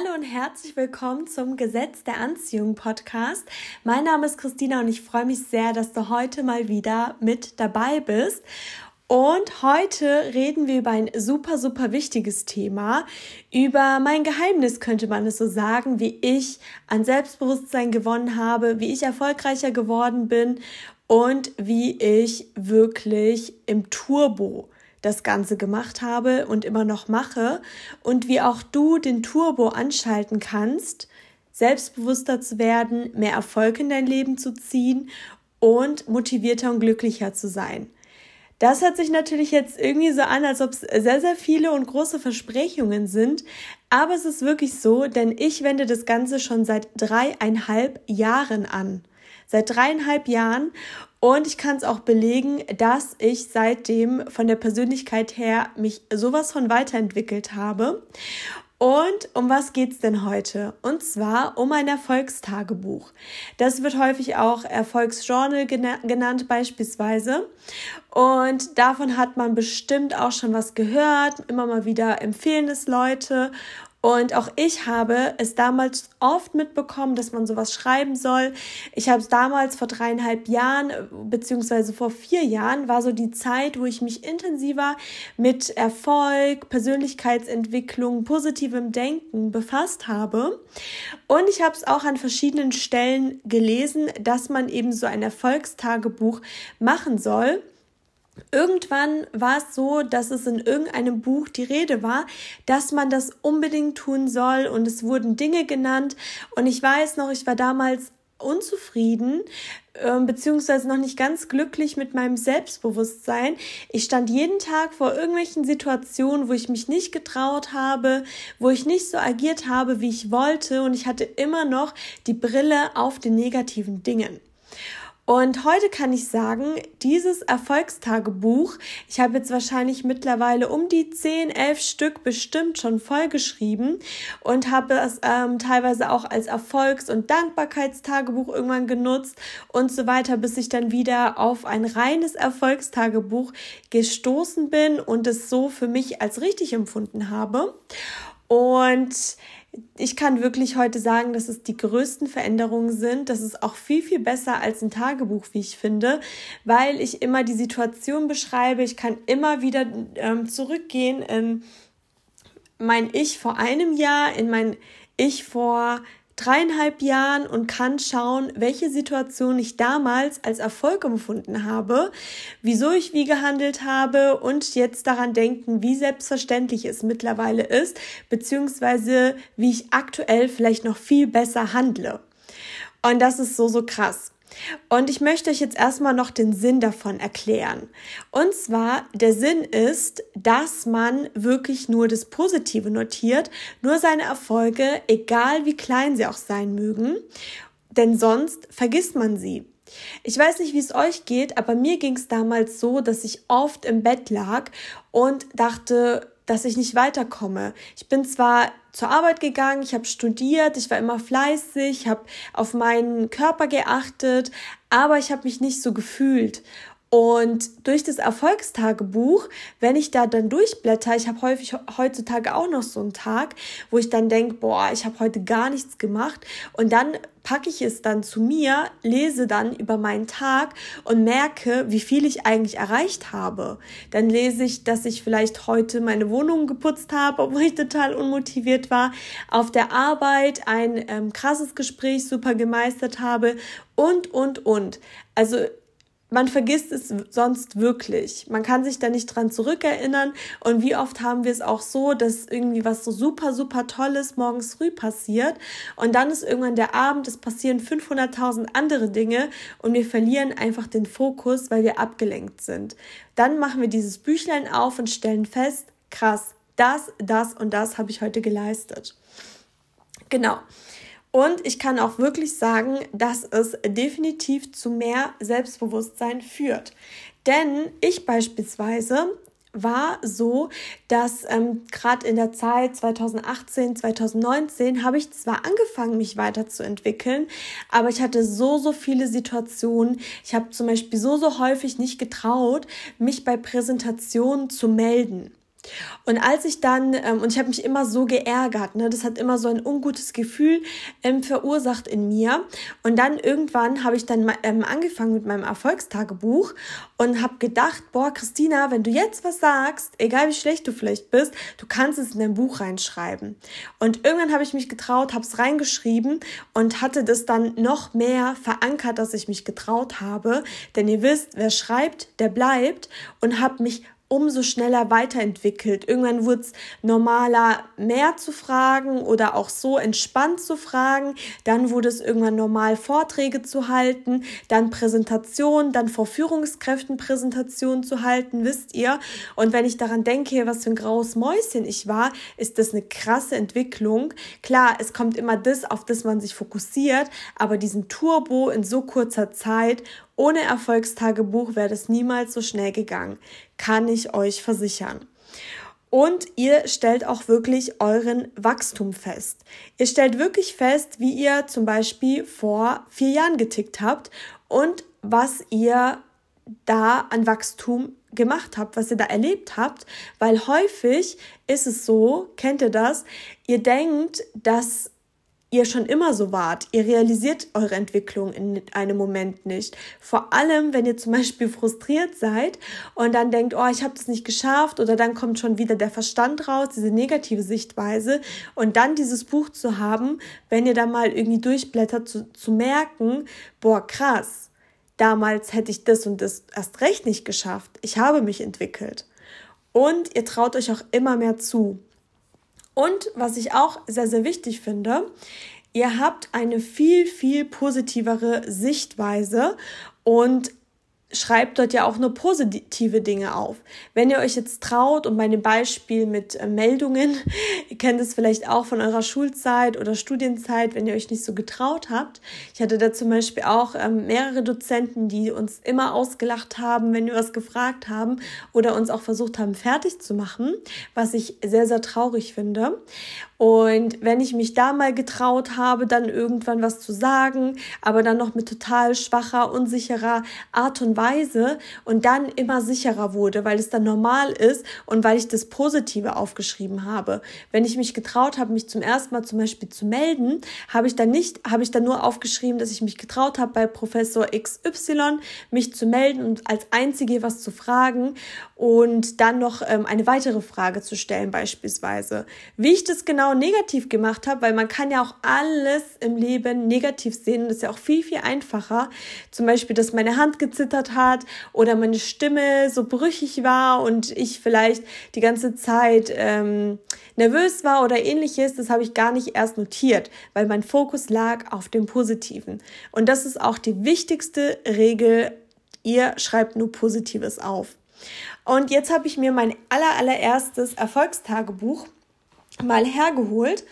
Hallo und herzlich willkommen zum Gesetz der Anziehung Podcast. Mein Name ist Christina und ich freue mich sehr, dass du heute mal wieder mit dabei bist. Und heute reden wir über ein super, super wichtiges Thema, über mein Geheimnis könnte man es so sagen, wie ich an Selbstbewusstsein gewonnen habe, wie ich erfolgreicher geworden bin und wie ich wirklich im Turbo das Ganze gemacht habe und immer noch mache und wie auch du den Turbo anschalten kannst, selbstbewusster zu werden, mehr Erfolg in dein Leben zu ziehen und motivierter und glücklicher zu sein. Das hört sich natürlich jetzt irgendwie so an, als ob es sehr, sehr viele und große Versprechungen sind. Aber es ist wirklich so, denn ich wende das Ganze schon seit dreieinhalb Jahren an. Seit dreieinhalb Jahren und ich kann es auch belegen, dass ich seitdem von der Persönlichkeit her mich sowas von weiterentwickelt habe. Und um was geht's denn heute? Und zwar um ein Erfolgstagebuch. Das wird häufig auch Erfolgsjournal genannt beispielsweise. Und davon hat man bestimmt auch schon was gehört. Immer mal wieder empfehlen es Leute. Und auch ich habe es damals oft mitbekommen, dass man sowas schreiben soll. Ich habe es damals vor dreieinhalb Jahren, beziehungsweise vor vier Jahren, war so die Zeit, wo ich mich intensiver mit Erfolg, Persönlichkeitsentwicklung, positivem Denken befasst habe. Und ich habe es auch an verschiedenen Stellen gelesen, dass man eben so ein Erfolgstagebuch machen soll. Irgendwann war es so, dass es in irgendeinem Buch die Rede war, dass man das unbedingt tun soll und es wurden Dinge genannt und ich weiß noch, ich war damals unzufrieden äh, beziehungsweise noch nicht ganz glücklich mit meinem Selbstbewusstsein. Ich stand jeden Tag vor irgendwelchen Situationen, wo ich mich nicht getraut habe, wo ich nicht so agiert habe, wie ich wollte und ich hatte immer noch die Brille auf den negativen Dingen. Und heute kann ich sagen, dieses Erfolgstagebuch, ich habe jetzt wahrscheinlich mittlerweile um die 10, 11 Stück bestimmt schon vollgeschrieben und habe es ähm, teilweise auch als Erfolgs- und Dankbarkeitstagebuch irgendwann genutzt und so weiter, bis ich dann wieder auf ein reines Erfolgstagebuch gestoßen bin und es so für mich als richtig empfunden habe. Und ich kann wirklich heute sagen, dass es die größten Veränderungen sind. Das ist auch viel, viel besser als ein Tagebuch, wie ich finde, weil ich immer die Situation beschreibe. Ich kann immer wieder ähm, zurückgehen in mein Ich vor einem Jahr, in mein Ich vor dreieinhalb Jahren und kann schauen, welche Situation ich damals als Erfolg empfunden habe, wieso ich wie gehandelt habe und jetzt daran denken, wie selbstverständlich es mittlerweile ist, beziehungsweise wie ich aktuell vielleicht noch viel besser handle. Und das ist so, so krass. Und ich möchte euch jetzt erstmal noch den Sinn davon erklären. Und zwar, der Sinn ist, dass man wirklich nur das Positive notiert, nur seine Erfolge, egal wie klein sie auch sein mögen, denn sonst vergisst man sie. Ich weiß nicht, wie es euch geht, aber mir ging es damals so, dass ich oft im Bett lag und dachte, dass ich nicht weiterkomme. Ich bin zwar zur Arbeit gegangen, ich habe studiert, ich war immer fleißig, habe auf meinen Körper geachtet, aber ich habe mich nicht so gefühlt. Und durch das Erfolgstagebuch, wenn ich da dann durchblätter, ich habe häufig heutzutage auch noch so einen Tag, wo ich dann denke, boah, ich habe heute gar nichts gemacht. Und dann packe ich es dann zu mir, lese dann über meinen Tag und merke, wie viel ich eigentlich erreicht habe. Dann lese ich, dass ich vielleicht heute meine Wohnung geputzt habe, obwohl ich total unmotiviert war, auf der Arbeit ein ähm, krasses Gespräch super gemeistert habe und, und, und. Also man vergisst es sonst wirklich. Man kann sich da nicht dran zurückerinnern. Und wie oft haben wir es auch so, dass irgendwie was so super, super Tolles morgens früh passiert. Und dann ist irgendwann der Abend, es passieren 500.000 andere Dinge und wir verlieren einfach den Fokus, weil wir abgelenkt sind. Dann machen wir dieses Büchlein auf und stellen fest, krass, das, das und das habe ich heute geleistet. Genau. Und ich kann auch wirklich sagen, dass es definitiv zu mehr Selbstbewusstsein führt. Denn ich beispielsweise war so, dass ähm, gerade in der Zeit 2018, 2019 habe ich zwar angefangen, mich weiterzuentwickeln, aber ich hatte so, so viele Situationen. Ich habe zum Beispiel so, so häufig nicht getraut, mich bei Präsentationen zu melden. Und als ich dann, ähm, und ich habe mich immer so geärgert, ne, das hat immer so ein ungutes Gefühl ähm, verursacht in mir. Und dann irgendwann habe ich dann ähm, angefangen mit meinem Erfolgstagebuch und habe gedacht, boah, Christina, wenn du jetzt was sagst, egal wie schlecht du vielleicht bist, du kannst es in dein Buch reinschreiben. Und irgendwann habe ich mich getraut, habe es reingeschrieben und hatte das dann noch mehr verankert, dass ich mich getraut habe. Denn ihr wisst, wer schreibt, der bleibt und habe mich umso schneller weiterentwickelt. Irgendwann wurde es normaler, mehr zu fragen oder auch so entspannt zu fragen. Dann wurde es irgendwann normal, Vorträge zu halten, dann Präsentationen, dann vor Führungskräften Präsentationen zu halten, wisst ihr. Und wenn ich daran denke, was für ein graues Mäuschen ich war, ist das eine krasse Entwicklung. Klar, es kommt immer das, auf das man sich fokussiert, aber diesen Turbo in so kurzer Zeit ohne Erfolgstagebuch wäre das niemals so schnell gegangen, kann ich euch versichern. Und ihr stellt auch wirklich euren Wachstum fest. Ihr stellt wirklich fest, wie ihr zum Beispiel vor vier Jahren getickt habt und was ihr da an Wachstum gemacht habt, was ihr da erlebt habt, weil häufig ist es so, kennt ihr das, ihr denkt, dass ihr schon immer so wart. Ihr realisiert eure Entwicklung in einem Moment nicht. Vor allem, wenn ihr zum Beispiel frustriert seid und dann denkt, oh, ich habe das nicht geschafft oder dann kommt schon wieder der Verstand raus, diese negative Sichtweise und dann dieses Buch zu haben, wenn ihr da mal irgendwie durchblättert, zu, zu merken, boah, krass, damals hätte ich das und das erst recht nicht geschafft. Ich habe mich entwickelt. Und ihr traut euch auch immer mehr zu. Und was ich auch sehr, sehr wichtig finde, ihr habt eine viel, viel positivere Sichtweise und schreibt dort ja auch nur positive Dinge auf. Wenn ihr euch jetzt traut, und bei dem Beispiel mit äh, Meldungen, ihr kennt es vielleicht auch von eurer Schulzeit oder Studienzeit, wenn ihr euch nicht so getraut habt. Ich hatte da zum Beispiel auch ähm, mehrere Dozenten, die uns immer ausgelacht haben, wenn wir was gefragt haben oder uns auch versucht haben, fertig zu machen, was ich sehr, sehr traurig finde. Und wenn ich mich da mal getraut habe, dann irgendwann was zu sagen, aber dann noch mit total schwacher, unsicherer Art und Weise und dann immer sicherer wurde, weil es dann normal ist und weil ich das Positive aufgeschrieben habe. Wenn ich mich getraut habe, mich zum ersten Mal zum Beispiel zu melden, habe ich dann nicht, habe ich dann nur aufgeschrieben, dass ich mich getraut habe, bei Professor XY mich zu melden und als einzige was zu fragen und dann noch ähm, eine weitere Frage zu stellen beispielsweise. Wie ich das genau negativ gemacht habe, weil man kann ja auch alles im Leben negativ sehen. Das ist ja auch viel, viel einfacher. Zum Beispiel, dass meine Hand gezittert hat oder meine Stimme so brüchig war und ich vielleicht die ganze Zeit ähm, nervös war oder ähnliches. Das habe ich gar nicht erst notiert, weil mein Fokus lag auf dem Positiven. Und das ist auch die wichtigste Regel. Ihr schreibt nur Positives auf. Und jetzt habe ich mir mein aller, allererstes Erfolgstagebuch mal hergeholt.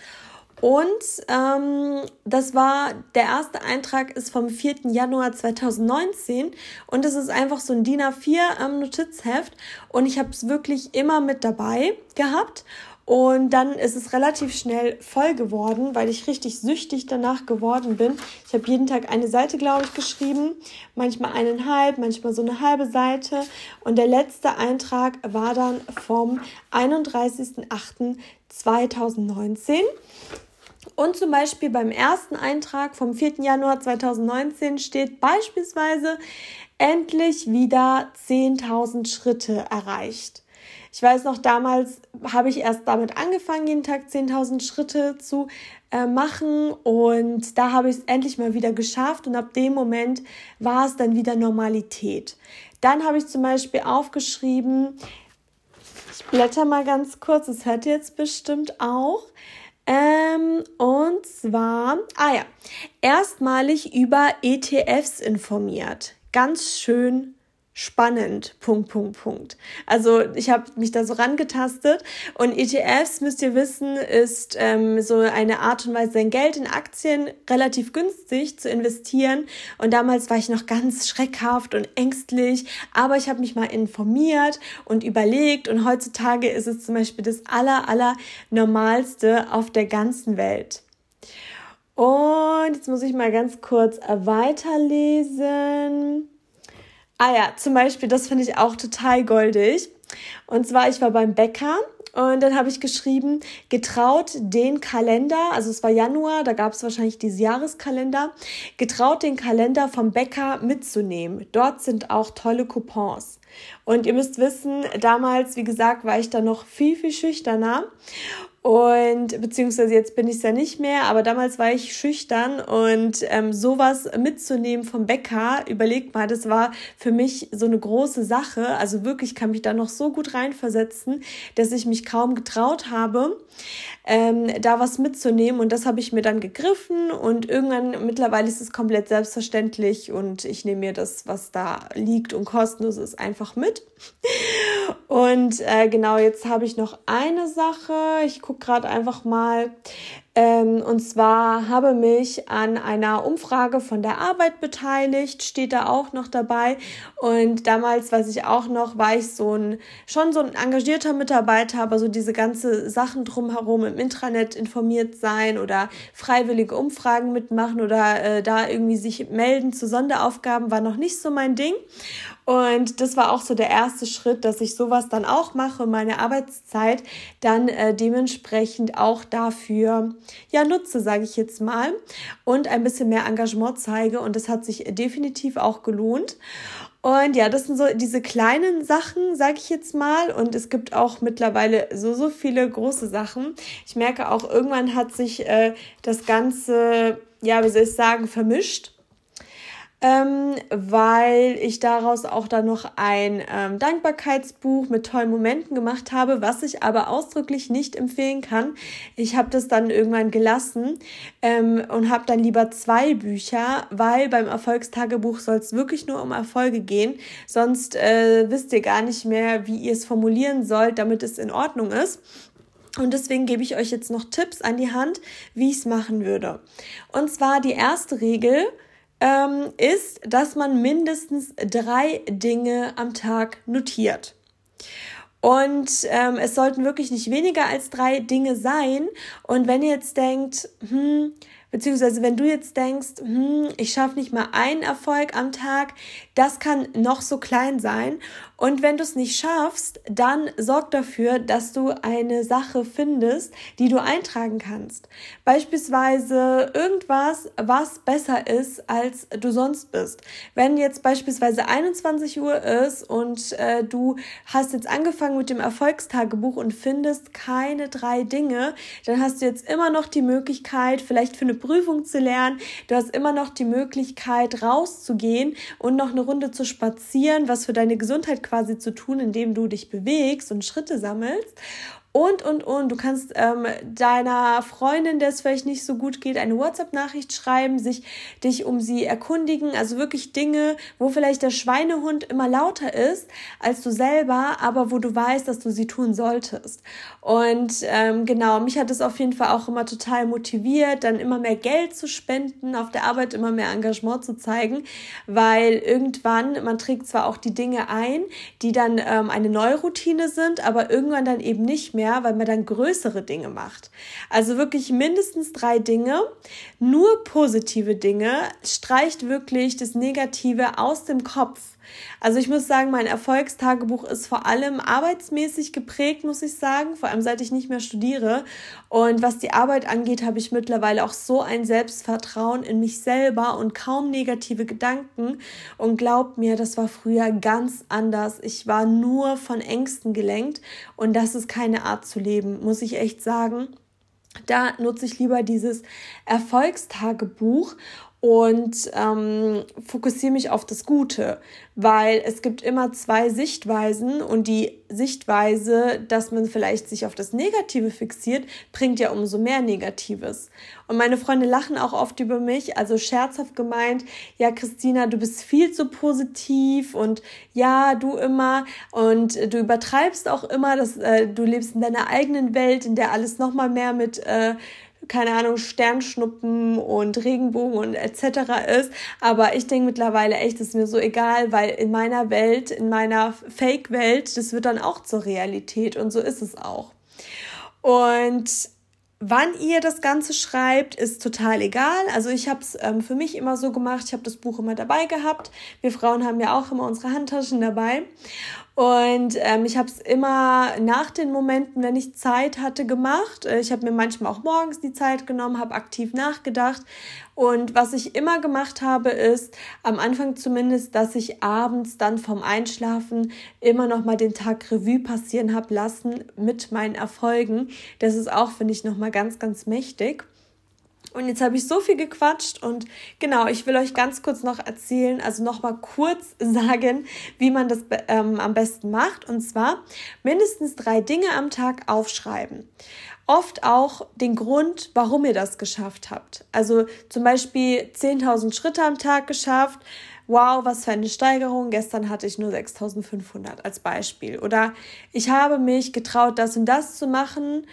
Und ähm, das war, der erste Eintrag ist vom 4. Januar 2019 und es ist einfach so ein DIN A4 ähm, Notizheft und ich habe es wirklich immer mit dabei gehabt und dann ist es relativ schnell voll geworden, weil ich richtig süchtig danach geworden bin. Ich habe jeden Tag eine Seite, glaube ich, geschrieben, manchmal eineinhalb, manchmal so eine halbe Seite. Und der letzte Eintrag war dann vom 31.08.2019. Und zum Beispiel beim ersten Eintrag vom 4. Januar 2019 steht beispielsweise endlich wieder 10.000 Schritte erreicht. Ich weiß noch, damals habe ich erst damit angefangen, jeden Tag 10.000 Schritte zu äh, machen und da habe ich es endlich mal wieder geschafft und ab dem Moment war es dann wieder Normalität. Dann habe ich zum Beispiel aufgeschrieben, ich blätter mal ganz kurz, das hört jetzt bestimmt auch. Ähm, und zwar, ah ja, erstmalig über ETFs informiert. Ganz schön spannend. Punkt, Punkt, Punkt. Also ich habe mich da so rangetastet und ETFs, müsst ihr wissen, ist ähm, so eine Art und Weise, sein Geld in Aktien relativ günstig zu investieren. Und damals war ich noch ganz schreckhaft und ängstlich, aber ich habe mich mal informiert und überlegt und heutzutage ist es zum Beispiel das aller, aller Normalste auf der ganzen Welt. Und jetzt muss ich mal ganz kurz weiterlesen. Ah ja, zum Beispiel, das finde ich auch total goldig. Und zwar, ich war beim Bäcker und dann habe ich geschrieben, getraut den Kalender, also es war Januar, da gab es wahrscheinlich diese Jahreskalender, getraut den Kalender vom Bäcker mitzunehmen. Dort sind auch tolle Coupons. Und ihr müsst wissen, damals, wie gesagt, war ich da noch viel, viel schüchterner. Und beziehungsweise jetzt bin ich es ja nicht mehr, aber damals war ich schüchtern und ähm, sowas mitzunehmen vom Bäcker, überlegt mal, das war für mich so eine große Sache. Also wirklich kann mich da noch so gut reinversetzen, dass ich mich kaum getraut habe ähm, da was mitzunehmen. Und das habe ich mir dann gegriffen und irgendwann mittlerweile ist es komplett selbstverständlich und ich nehme mir das, was da liegt und kostenlos ist, einfach mit. Und äh, genau, jetzt habe ich noch eine Sache. Ich gucke gerade einfach mal. Ähm, und zwar habe mich an einer Umfrage von der Arbeit beteiligt, steht da auch noch dabei. Und damals, weiß ich auch noch, war ich so ein, schon so ein engagierter Mitarbeiter, aber so diese ganze Sachen drumherum im Intranet informiert sein oder freiwillige Umfragen mitmachen oder äh, da irgendwie sich melden zu Sonderaufgaben war noch nicht so mein Ding. Und das war auch so der erste Schritt, dass ich sowas dann auch mache, meine Arbeitszeit dann äh, dementsprechend auch dafür ja nutze, sage ich jetzt mal, und ein bisschen mehr Engagement zeige. Und das hat sich definitiv auch gelohnt. Und ja, das sind so diese kleinen Sachen, sage ich jetzt mal. Und es gibt auch mittlerweile so, so viele große Sachen. Ich merke auch, irgendwann hat sich äh, das Ganze, ja, wie soll ich sagen, vermischt ähm, weil ich daraus auch dann noch ein ähm, Dankbarkeitsbuch mit tollen Momenten gemacht habe, was ich aber ausdrücklich nicht empfehlen kann. Ich habe das dann irgendwann gelassen ähm, und habe dann lieber zwei Bücher, weil beim Erfolgstagebuch soll es wirklich nur um Erfolge gehen. Sonst äh, wisst ihr gar nicht mehr, wie ihr es formulieren sollt, damit es in Ordnung ist. Und deswegen gebe ich euch jetzt noch Tipps an die Hand, wie ich es machen würde. Und zwar die erste Regel, ähm, ist, dass man mindestens drei Dinge am Tag notiert. Und ähm, es sollten wirklich nicht weniger als drei Dinge sein. Und wenn ihr jetzt denkt, hm, beziehungsweise wenn du jetzt denkst, hm, ich schaffe nicht mal einen Erfolg am Tag, das kann noch so klein sein. Und wenn du es nicht schaffst, dann sorg dafür, dass du eine Sache findest, die du eintragen kannst. Beispielsweise irgendwas, was besser ist, als du sonst bist. Wenn jetzt beispielsweise 21 Uhr ist und äh, du hast jetzt angefangen mit dem Erfolgstagebuch und findest keine drei Dinge, dann hast du jetzt immer noch die Möglichkeit, vielleicht für eine Prüfung zu lernen. Du hast immer noch die Möglichkeit, rauszugehen und noch eine Runde zu spazieren, was für deine Gesundheit quasi zu tun, indem du dich bewegst und Schritte sammelst und, und, und. Du kannst ähm, deiner Freundin, der es vielleicht nicht so gut geht, eine WhatsApp-Nachricht schreiben, sich dich um sie erkundigen. Also wirklich Dinge, wo vielleicht der Schweinehund immer lauter ist als du selber, aber wo du weißt, dass du sie tun solltest. Und ähm, genau, mich hat es auf jeden Fall auch immer total motiviert, dann immer mehr Geld zu spenden, auf der Arbeit immer mehr Engagement zu zeigen, weil irgendwann, man trägt zwar auch die Dinge ein, die dann ähm, eine neue Routine sind, aber irgendwann dann eben nicht mehr mehr, weil man dann größere Dinge macht. Also wirklich mindestens drei Dinge, nur positive Dinge, streicht wirklich das Negative aus dem Kopf. Also ich muss sagen, mein Erfolgstagebuch ist vor allem arbeitsmäßig geprägt, muss ich sagen, vor allem seit ich nicht mehr studiere. Und was die Arbeit angeht, habe ich mittlerweile auch so ein Selbstvertrauen in mich selber und kaum negative Gedanken. Und glaubt mir, das war früher ganz anders. Ich war nur von Ängsten gelenkt und das ist keine Art zu leben, muss ich echt sagen. Da nutze ich lieber dieses Erfolgstagebuch und ähm, fokussiere mich auf das Gute, weil es gibt immer zwei Sichtweisen und die Sichtweise, dass man vielleicht sich auf das Negative fixiert, bringt ja umso mehr Negatives. Und meine Freunde lachen auch oft über mich, also scherzhaft gemeint, ja Christina, du bist viel zu positiv und ja, du immer und du übertreibst auch immer, dass äh, du lebst in deiner eigenen Welt, in der alles noch mal mehr mit äh, keine Ahnung, Sternschnuppen und Regenbogen und etc. ist. Aber ich denke mittlerweile echt, ist mir so egal, weil in meiner Welt, in meiner Fake-Welt, das wird dann auch zur Realität und so ist es auch. Und Wann ihr das Ganze schreibt, ist total egal. Also ich habe es ähm, für mich immer so gemacht, ich habe das Buch immer dabei gehabt. Wir Frauen haben ja auch immer unsere Handtaschen dabei. Und ähm, ich habe es immer nach den Momenten, wenn ich Zeit hatte, gemacht. Äh, ich habe mir manchmal auch morgens die Zeit genommen, habe aktiv nachgedacht. Und was ich immer gemacht habe, ist am Anfang zumindest, dass ich abends dann vom Einschlafen immer noch mal den Tag Revue passieren habe lassen mit meinen Erfolgen. Das ist auch, finde ich, noch mal ganz, ganz mächtig. Und jetzt habe ich so viel gequatscht und genau, ich will euch ganz kurz noch erzählen, also noch mal kurz sagen, wie man das ähm, am besten macht. Und zwar mindestens drei Dinge am Tag aufschreiben. Oft auch den Grund, warum ihr das geschafft habt. Also zum Beispiel 10.000 Schritte am Tag geschafft. Wow, was für eine Steigerung. Gestern hatte ich nur 6.500 als Beispiel. Oder ich habe mich getraut, das und das zu machen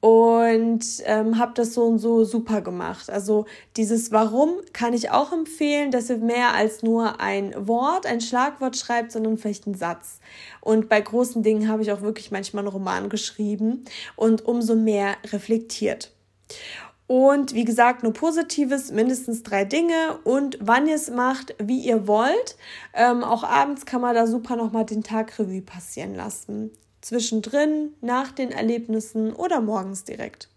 und ähm, habe das so und so super gemacht. Also dieses Warum kann ich auch empfehlen, dass ihr mehr als nur ein Wort, ein Schlagwort schreibt, sondern vielleicht einen Satz. Und bei großen Dingen habe ich auch wirklich manchmal einen Roman geschrieben und umso mehr reflektiert. Und wie gesagt, nur Positives, mindestens drei Dinge und wann ihr es macht, wie ihr wollt. Ähm, auch abends kann man da super nochmal den Tag Revue passieren lassen zwischendrin, nach den Erlebnissen oder morgens direkt.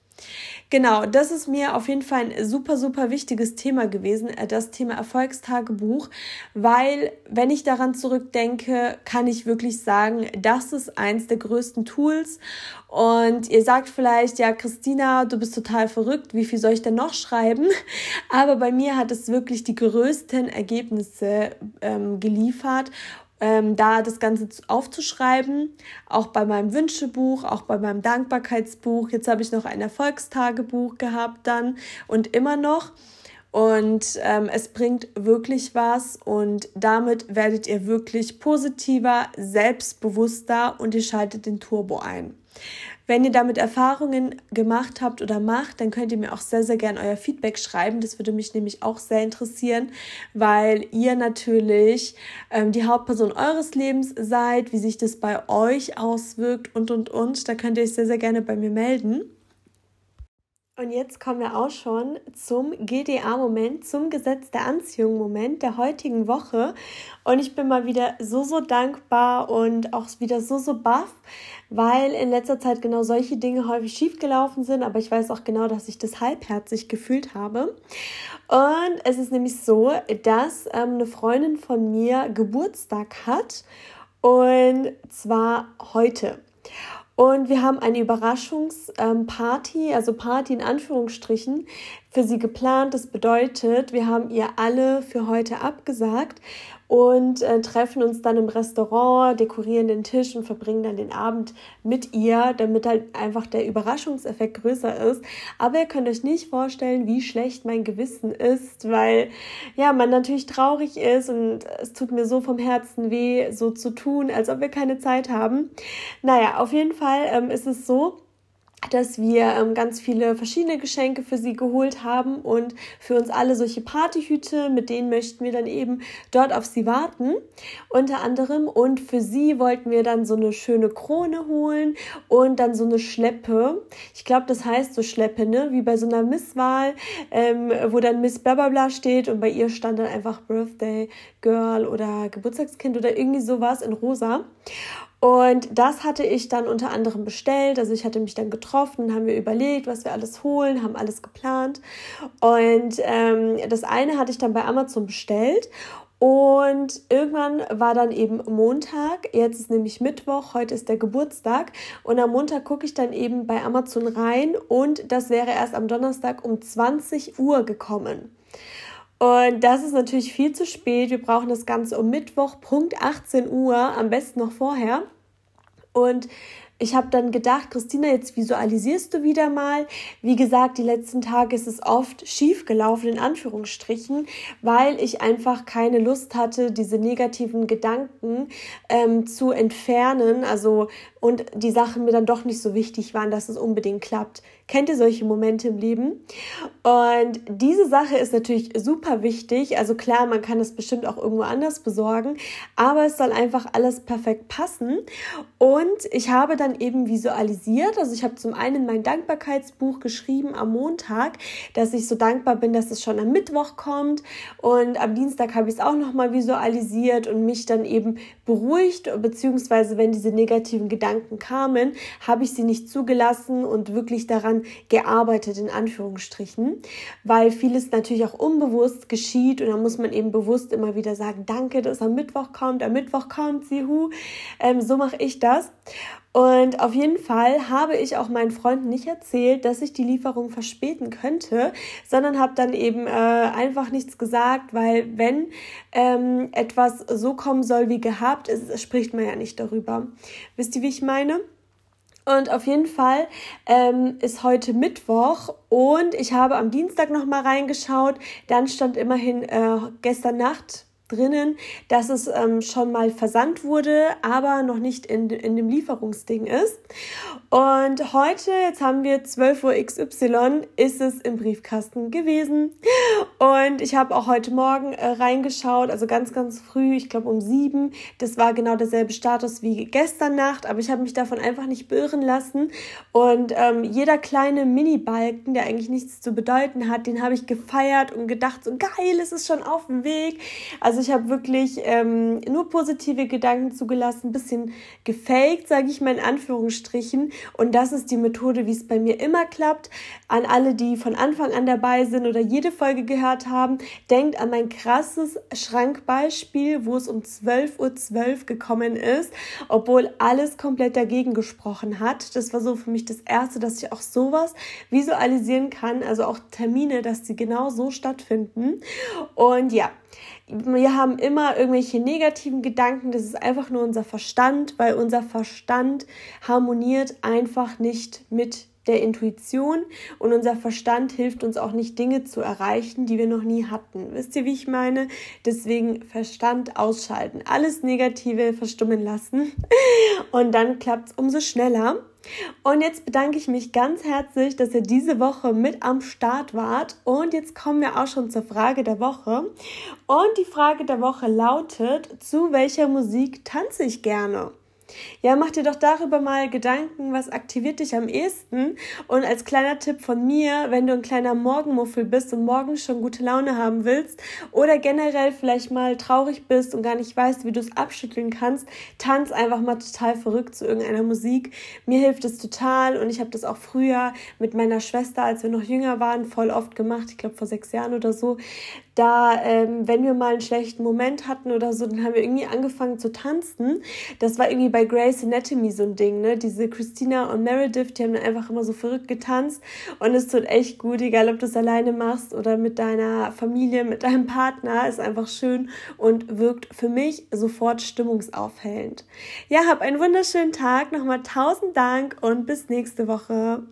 Genau, das ist mir auf jeden Fall ein super, super wichtiges Thema gewesen, äh, das Thema Erfolgstagebuch, weil wenn ich daran zurückdenke, kann ich wirklich sagen, das ist eins der größten Tools. Und ihr sagt vielleicht, ja, Christina, du bist total verrückt, wie viel soll ich denn noch schreiben? Aber bei mir hat es wirklich die größten Ergebnisse ähm, geliefert ähm, da das Ganze aufzuschreiben, auch bei meinem Wünschebuch, auch bei meinem Dankbarkeitsbuch. Jetzt habe ich noch ein Erfolgstagebuch gehabt dann und immer noch. Und ähm, es bringt wirklich was und damit werdet ihr wirklich positiver, selbstbewusster und ihr schaltet den Turbo ein. Wenn ihr damit Erfahrungen gemacht habt oder macht, dann könnt ihr mir auch sehr, sehr gerne euer Feedback schreiben. Das würde mich nämlich auch sehr interessieren, weil ihr natürlich ähm, die Hauptperson eures Lebens seid, wie sich das bei euch auswirkt und, und, und. Da könnt ihr euch sehr, sehr gerne bei mir melden. Und jetzt kommen wir auch schon zum GDA-Moment, zum Gesetz der Anziehung-Moment der heutigen Woche. Und ich bin mal wieder so, so dankbar und auch wieder so, so baff, weil in letzter Zeit genau solche Dinge häufig schiefgelaufen sind. Aber ich weiß auch genau, dass ich das halbherzig gefühlt habe. Und es ist nämlich so, dass ähm, eine Freundin von mir Geburtstag hat. Und zwar heute. Und wir haben eine Überraschungsparty, also Party in Anführungsstrichen, für sie geplant. Das bedeutet, wir haben ihr alle für heute abgesagt und äh, treffen uns dann im Restaurant, dekorieren den Tisch und verbringen dann den Abend mit ihr, damit halt einfach der Überraschungseffekt größer ist. Aber ihr könnt euch nicht vorstellen, wie schlecht mein Gewissen ist, weil ja, man natürlich traurig ist und es tut mir so vom Herzen weh, so zu tun, als ob wir keine Zeit haben. Naja, auf jeden Fall ähm, ist es so, dass wir ähm, ganz viele verschiedene Geschenke für sie geholt haben und für uns alle solche Partyhüte, mit denen möchten wir dann eben dort auf sie warten, unter anderem. Und für sie wollten wir dann so eine schöne Krone holen und dann so eine Schleppe. Ich glaube, das heißt so Schleppe, ne? Wie bei so einer Misswahl, ähm, wo dann Miss Blablabla steht und bei ihr stand dann einfach Birthday Girl oder Geburtstagskind oder irgendwie sowas in rosa. Und das hatte ich dann unter anderem bestellt. Also ich hatte mich dann getroffen, haben wir überlegt, was wir alles holen, haben alles geplant. Und ähm, das eine hatte ich dann bei Amazon bestellt. Und irgendwann war dann eben Montag, jetzt ist nämlich Mittwoch, heute ist der Geburtstag. Und am Montag gucke ich dann eben bei Amazon rein und das wäre erst am Donnerstag um 20 Uhr gekommen. Und das ist natürlich viel zu spät. Wir brauchen das Ganze um Mittwoch, Punkt 18 Uhr, am besten noch vorher. Und ich habe dann gedacht, Christina, jetzt visualisierst du wieder mal. Wie gesagt, die letzten Tage ist es oft schief gelaufen, in Anführungsstrichen, weil ich einfach keine Lust hatte, diese negativen Gedanken ähm, zu entfernen. Also und die Sachen mir dann doch nicht so wichtig waren, dass es unbedingt klappt. Kennt ihr solche Momente im Leben? Und diese Sache ist natürlich super wichtig. Also klar, man kann es bestimmt auch irgendwo anders besorgen, aber es soll einfach alles perfekt passen. Und ich habe dann eben visualisiert. Also ich habe zum einen mein Dankbarkeitsbuch geschrieben am Montag, dass ich so dankbar bin, dass es schon am Mittwoch kommt. Und am Dienstag habe ich es auch nochmal visualisiert und mich dann eben beruhigt, beziehungsweise wenn diese negativen Gedanken kamen, habe ich sie nicht zugelassen und wirklich daran gearbeitet, in Anführungsstrichen, weil vieles natürlich auch unbewusst geschieht und da muss man eben bewusst immer wieder sagen, danke, dass am Mittwoch kommt, am Mittwoch kommt, sie, hu. Ähm, so mache ich das. Und auf jeden Fall habe ich auch meinen Freunden nicht erzählt, dass ich die Lieferung verspäten könnte, sondern habe dann eben äh, einfach nichts gesagt, weil wenn ähm, etwas so kommen soll wie gehabt, ist, spricht man ja nicht darüber. Wisst ihr, wie ich meine? Und auf jeden Fall ähm, ist heute Mittwoch und ich habe am Dienstag noch mal reingeschaut. Dann stand immerhin äh, gestern Nacht drinnen, dass es ähm, schon mal versandt wurde, aber noch nicht in, in dem Lieferungsding ist. Und heute, jetzt haben wir 12 Uhr XY, ist es im Briefkasten gewesen. Und ich habe auch heute Morgen äh, reingeschaut, also ganz, ganz früh, ich glaube um sieben. Das war genau derselbe Status wie gestern Nacht, aber ich habe mich davon einfach nicht beirren lassen. Und ähm, jeder kleine Mini-Balken, der eigentlich nichts zu bedeuten hat, den habe ich gefeiert und gedacht, so geil, es ist schon auf dem Weg. Also ich habe wirklich ähm, nur positive Gedanken zugelassen, ein bisschen gefaked, sage ich mal in Anführungsstrichen. Und das ist die Methode, wie es bei mir immer klappt. An alle, die von Anfang an dabei sind oder jede Folge gehört haben, denkt an mein krasses Schrankbeispiel, wo es um 12.12 Uhr .12 gekommen ist, obwohl alles komplett dagegen gesprochen hat. Das war so für mich das Erste, dass ich auch sowas visualisieren kann, also auch Termine, dass sie genau so stattfinden. Und ja, wir haben immer irgendwelche negativen Gedanken, das ist einfach nur unser Verstand, weil unser Verstand harmoniert einfach nicht mit der Intuition und unser Verstand hilft uns auch nicht Dinge zu erreichen, die wir noch nie hatten. Wisst ihr, wie ich meine? Deswegen Verstand ausschalten, alles Negative verstummen lassen und dann klappt es umso schneller. Und jetzt bedanke ich mich ganz herzlich, dass ihr diese Woche mit am Start wart. Und jetzt kommen wir auch schon zur Frage der Woche. Und die Frage der Woche lautet, zu welcher Musik tanze ich gerne? Ja, mach dir doch darüber mal Gedanken, was aktiviert dich am ehesten. Und als kleiner Tipp von mir, wenn du ein kleiner Morgenmuffel bist und morgen schon gute Laune haben willst oder generell vielleicht mal traurig bist und gar nicht weißt, wie du es abschütteln kannst, tanz einfach mal total verrückt zu irgendeiner Musik. Mir hilft es total und ich habe das auch früher mit meiner Schwester, als wir noch jünger waren, voll oft gemacht. Ich glaube vor sechs Jahren oder so da, ähm, wenn wir mal einen schlechten Moment hatten oder so, dann haben wir irgendwie angefangen zu tanzen. Das war irgendwie bei Grey's Anatomy so ein Ding, ne? Diese Christina und Meredith, die haben dann einfach immer so verrückt getanzt und es tut echt gut, egal ob du es alleine machst oder mit deiner Familie, mit deinem Partner, ist einfach schön und wirkt für mich sofort stimmungsaufhellend. Ja, hab einen wunderschönen Tag, nochmal tausend Dank und bis nächste Woche.